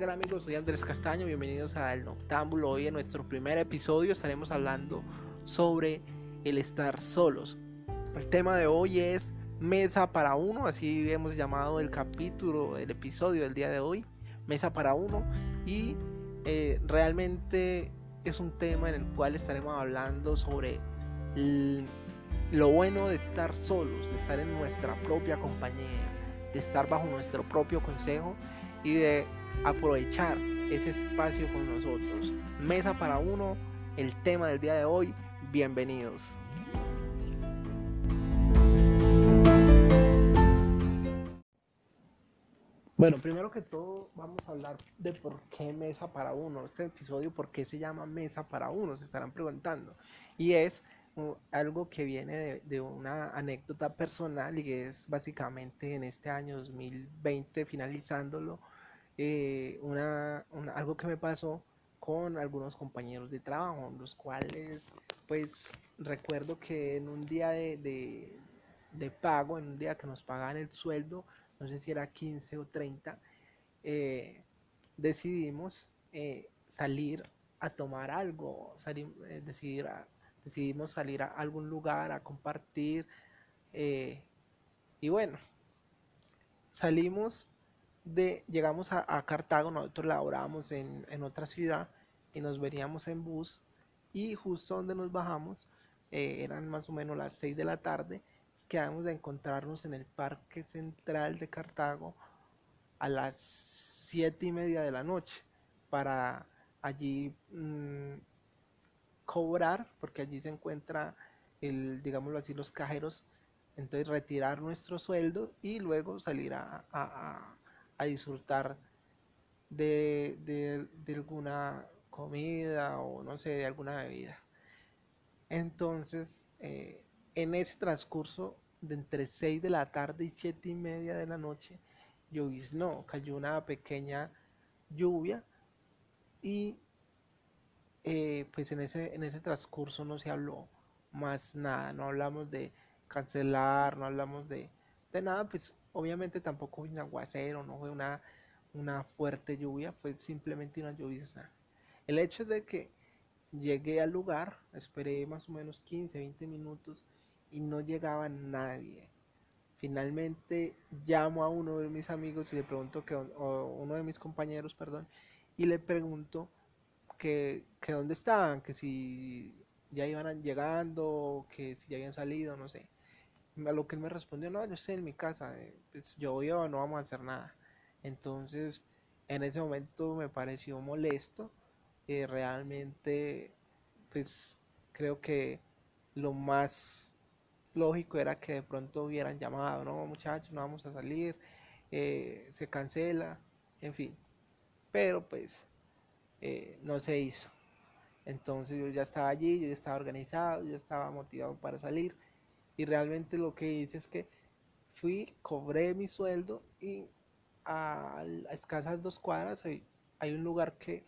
tal amigos? Soy Andrés Castaño, bienvenidos a El Noctámbulo. Hoy en nuestro primer episodio estaremos hablando sobre el estar solos. El tema de hoy es Mesa para uno, así hemos llamado el capítulo, el episodio del día de hoy, Mesa para uno. Y eh, realmente es un tema en el cual estaremos hablando sobre lo bueno de estar solos, de estar en nuestra propia compañía, de estar bajo nuestro propio consejo y de aprovechar ese espacio con nosotros. Mesa para uno, el tema del día de hoy. Bienvenidos. Bueno, primero que todo vamos a hablar de por qué mesa para uno. Este episodio, ¿por qué se llama mesa para uno? Se estarán preguntando. Y es algo que viene de, una anécdota personal y es básicamente en este año 2020, finalizándolo, eh, una, algo que me pasó con algunos compañeros de trabajo, los cuales pues recuerdo que en un día de, pago, en un día que nos pagaban el sueldo, no sé si era 15 o 30, eh, decidimos eh, salir a tomar algo, salir, decidir decidimos salir a algún lugar a compartir y bueno, salimos de, llegamos a, Cartago, nosotros laborábamos en, en, otra ciudad y nos veníamos en bus y justo donde nos bajamos eh, eran más o menos las 6 de la tarde quedamos de encontrarnos en el parque central de Cartago a las 7 y media de la noche para allí mm, cobrar porque allí se encuentra el digámoslo así los cajeros entonces retirar nuestro sueldo y luego salir a, a disfrutar de, alguna comida o no sé, de alguna bebida. Entonces, eh, en ese transcurso de entre 6 de la tarde y 7 y media de la noche, lloviznó, cayó una pequeña lluvia y eh, pues en ese, en ese transcurso no se habló más nada, no hablamos de cancelar, no hablamos de, de nada, pues obviamente tampoco fue un aguacero, no fue una, una fuerte lluvia, fue simplemente una lluvia. El hecho de que llegué al lugar, esperé más o menos 15, 20 minutos y no llegaba nadie. Finalmente llamo a uno de mis amigos y le pregunto que, o uno de mis compañeros, perdón, y le pregunto que, que dónde estaban, que si ya iban llegando, que si ya habían salido, no sé a lo que él me respondió, no, yo estoy en mi casa, eh, pues yo yo no vamos a hacer nada. Entonces, en ese momento me pareció molesto. Eh, realmente, pues creo que lo más lógico era que de pronto hubieran llamado, no muchachos, no vamos a salir, eh, se cancela, en fin. Pero pues no se hizo. Entonces yo ya estaba allí, yo ya estaba organizado, yo ya estaba motivado para salir y realmente lo que hice es que fui, cobré mi sueldo y a, escasas dos cuadras hay, hay un lugar que,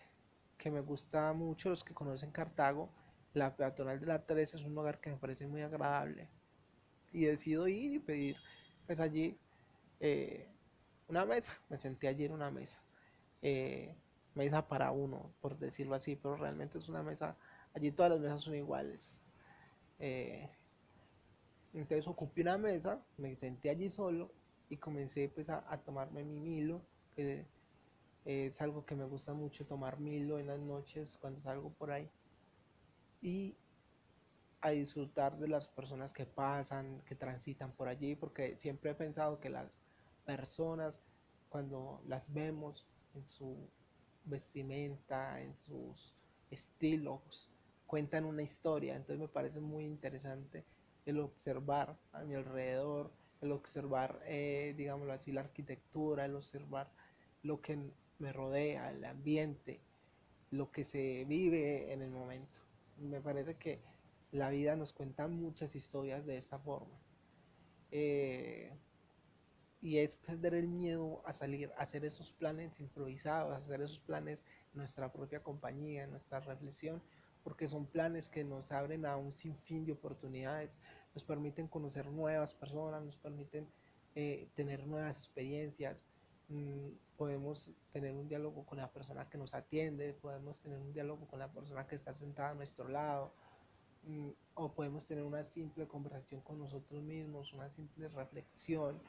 que, me gusta mucho, los que conocen Cartago, la peatonal de la 3 es un lugar que me parece muy agradable. Y decido ir y pedir pues allí eh, una mesa, me senté allí en una mesa. Eh, mesa para uno, por decirlo así, pero realmente es una mesa, allí todas las mesas son iguales. Eh, entonces ocupé una mesa, me senté allí solo y comencé pues a, tomarme mi Milo, que es algo que me gusta mucho tomar Milo en las noches cuando salgo por ahí. Y a disfrutar de las personas que pasan, que transitan por allí, porque siempre he pensado que las personas, cuando las vemos en su vestimenta, en sus estilos, cuentan una historia, entonces me parece muy interesante el observar a mi alrededor, el observar, eh, digámoslo así, la arquitectura, el observar lo que me rodea, el ambiente, lo que se vive en el momento. Me parece que la vida nos cuenta muchas historias de esta forma. Eh, y es perder el miedo a salir, a hacer esos planes improvisados, a hacer esos planes en nuestra propia compañía, en nuestra reflexión, porque son planes que nos abren a un sinfín de oportunidades, nos permiten conocer nuevas personas, nos permiten eh, tener nuevas experiencias, mm, podemos tener un diálogo con la persona que nos atiende, podemos tener un diálogo con la persona que está sentada a nuestro lado, mm, o podemos tener una simple conversación con nosotros mismos, una simple reflexión,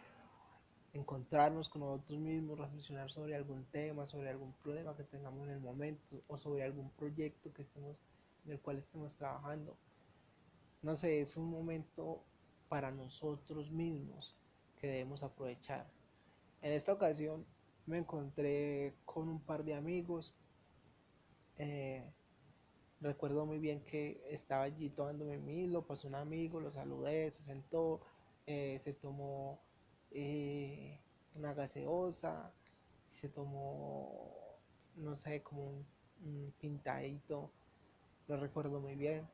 encontrarnos con nosotros mismos, reflexionar sobre algún tema, sobre algún problema que tengamos en el momento o sobre algún proyecto que estemos en el cual estemos trabajando. No sé, es un momento para nosotros mismos que debemos aprovechar. En esta ocasión me encontré con un par de amigos. Eh, recuerdo muy bien que estaba allí tomándome mi lo pasó un amigo, lo saludé, se sentó, eh, se tomó eh, una gaseosa, se tomó, no sé, como un, un pintadito, lo recuerdo muy bien,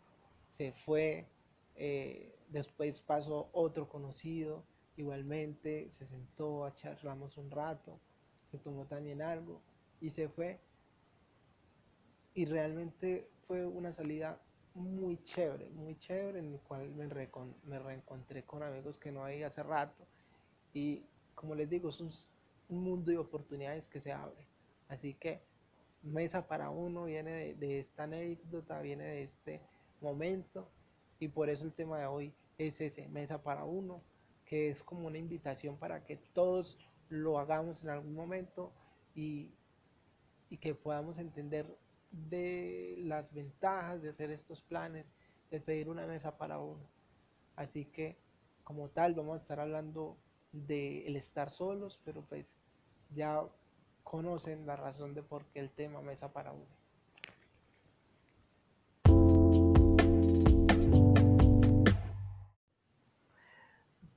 se fue, eh, después pasó otro conocido, igualmente se sentó a charlamos un rato, se tomó también algo y se fue. Y realmente fue una salida muy chévere, muy chévere, en el cual me, me reencontré con amigos que no había hace rato y como les digo, es un, mundo de oportunidades que se abre. Así que Mesa para uno viene de, esta anécdota, viene de este momento y por eso el tema de hoy es ese, Mesa para uno, que es como una invitación para que todos lo hagamos en algún momento y, y que podamos entender de las ventajas de hacer estos planes, de pedir una mesa para uno. Así que como tal vamos a estar hablando de el estar solos, pero pues ya conocen la razón de por qué el tema mesa para uno.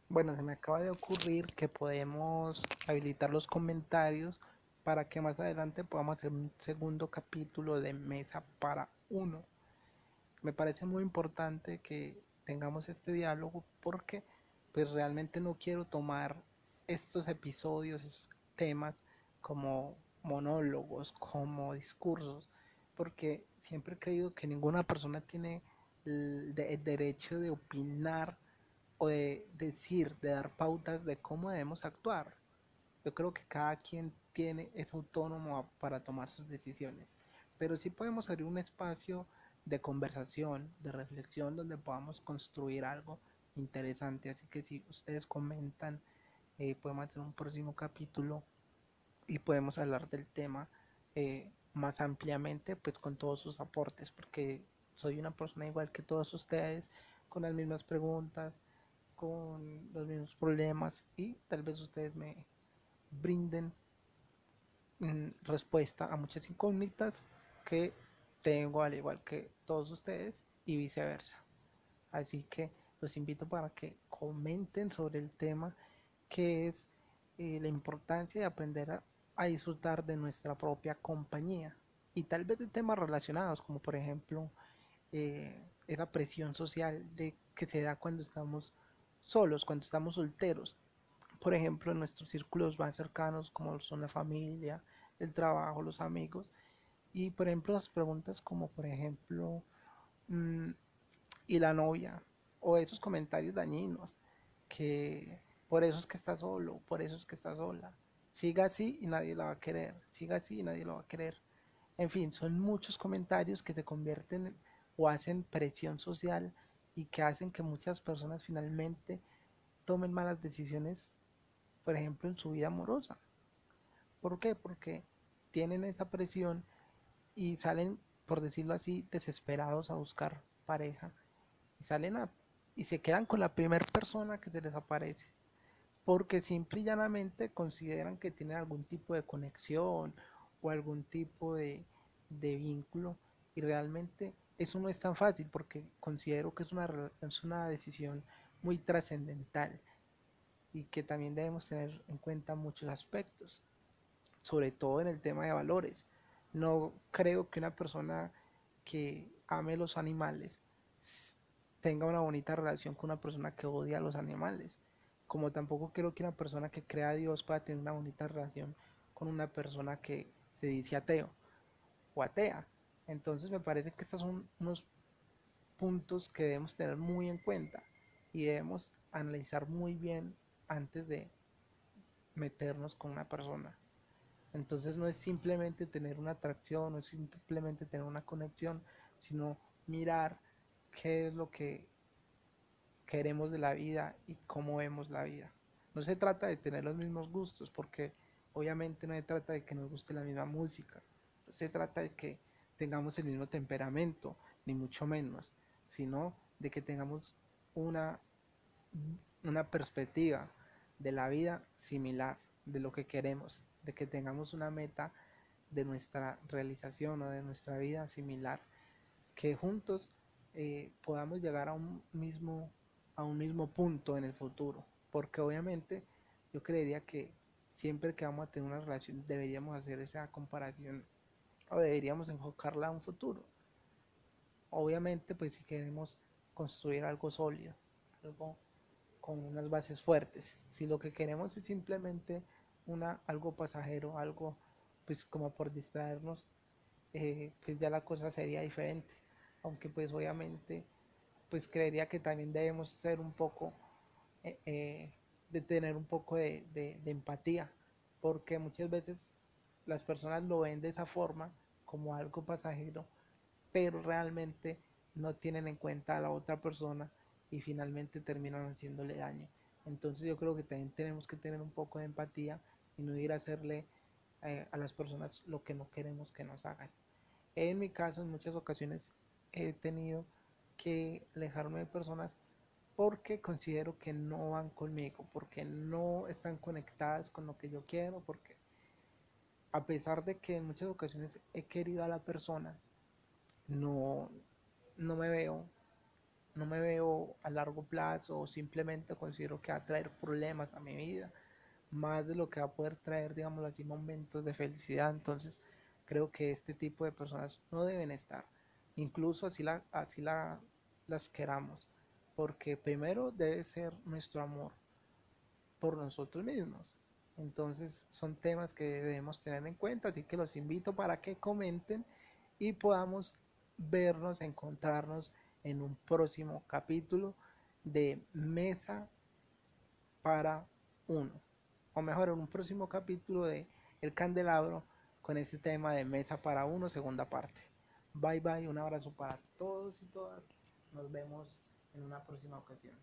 Bueno, se me acaba de ocurrir que podemos habilitar los comentarios para que más adelante podamos hacer un segundo capítulo de mesa para uno. Me parece muy importante que tengamos este diálogo porque pues realmente no quiero tomar estos episodios, estos temas como monólogos, como discursos, porque siempre he creído que ninguna persona tiene el, derecho de opinar o de decir, de dar pautas de cómo debemos actuar. Yo creo que cada quien tiene, es autónomo para tomar sus decisiones, pero sí podemos abrir un espacio de conversación, de reflexión, donde podamos construir algo interesante. Así que si ustedes comentan, eh, podemos hacer un próximo capítulo y podemos hablar del tema eh, más ampliamente, pues con todos sus aportes, porque soy una persona igual que todos ustedes, con las mismas preguntas, con los mismos problemas y tal vez ustedes me brinden mm, respuesta a muchas incógnitas que tengo al igual que todos ustedes y viceversa. Así que los invito para que comenten sobre el tema que es eh, la importancia de aprender a, disfrutar de nuestra propia compañía y tal vez de temas relacionados como por ejemplo eh, esa presión social de que se da cuando estamos solos, cuando estamos solteros. Por ejemplo, en nuestros círculos más cercanos como son la familia, el trabajo, los amigos. Y por ejemplo, las preguntas como por ejemplo, mm, ¿y la novia? o esos comentarios dañinos, que por eso es que está solo, por eso es que está sola. Siga así y nadie la va a querer, siga así y nadie lo va a querer. En fin, son muchos comentarios que se convierten o hacen presión social y que hacen que muchas personas finalmente tomen malas decisiones, por ejemplo, en su vida amorosa. ¿Por qué? Porque tienen esa presión y salen, por decirlo así, desesperados a buscar pareja y salen a y se quedan con la primera persona que se les aparece porque simple y llanamente consideran que tienen algún tipo de conexión o algún tipo de, vínculo y realmente eso no es tan fácil porque considero que es una, es una decisión muy trascendental y que también debemos tener en cuenta muchos aspectos, sobre todo en el tema de valores. No creo que una persona que ame los animales tenga una bonita relación con una persona que odia a los animales. Como tampoco creo que una persona que crea a Dios pueda tener una bonita relación con una persona que se dice ateo o atea. Entonces me parece que estos son unos puntos que debemos tener muy en cuenta y debemos analizar muy bien antes de meternos con una persona. Entonces no es simplemente tener una atracción, no es simplemente tener una conexión, sino mirar qué es lo que queremos de la vida y cómo vemos la vida. No se trata de tener los mismos gustos, porque obviamente no se trata de que nos guste la misma música, no se trata de que tengamos el mismo temperamento, ni mucho menos, sino de que tengamos una, una perspectiva de la vida similar, de lo que queremos, de que tengamos una meta de nuestra realización o de nuestra vida similar, que juntos eh, podamos llegar a un mismo a un mismo punto en el futuro, porque obviamente yo creería que siempre que vamos a tener una relación deberíamos hacer esa comparación o deberíamos enfocarla a un futuro. Obviamente, pues si queremos construir algo sólido, algo con unas bases fuertes, si lo que queremos es simplemente una algo pasajero, algo pues como por distraernos, eh, pues ya la cosa sería diferente. Aunque pues obviamente pues creería que también debemos ser un poco eh, eh, de tener un poco de, empatía, porque muchas veces las personas lo ven de esa forma como algo pasajero, pero realmente no tienen en cuenta a la otra persona y finalmente terminan haciéndole daño. Entonces yo creo que también tenemos que tener un poco de empatía y no ir a hacerle eh, a las personas lo que no queremos que nos hagan. En mi caso, en muchas ocasiones he tenido que alejarme de personas porque considero que no van conmigo, porque no están conectadas con lo que yo quiero, porque a pesar de que en muchas ocasiones he querido a la persona, no, no me veo, no me veo a largo plazo simplemente considero que va a traer problemas a mi vida, más de lo que va a poder traer, digamos así, momentos de felicidad. Entonces, creo que este tipo de personas no deben estar, incluso así, la, así la, las queramos, porque primero debe ser nuestro amor por nosotros mismos. Entonces son temas que debemos tener en cuenta, así que los invito para que comenten y podamos vernos, encontrarnos en un próximo capítulo de Mesa para uno, o mejor, en un próximo capítulo de El Candelabro con este tema de Mesa para uno, segunda parte. Bye bye, un abrazo para todos y todas. Nos vemos en una próxima ocasión.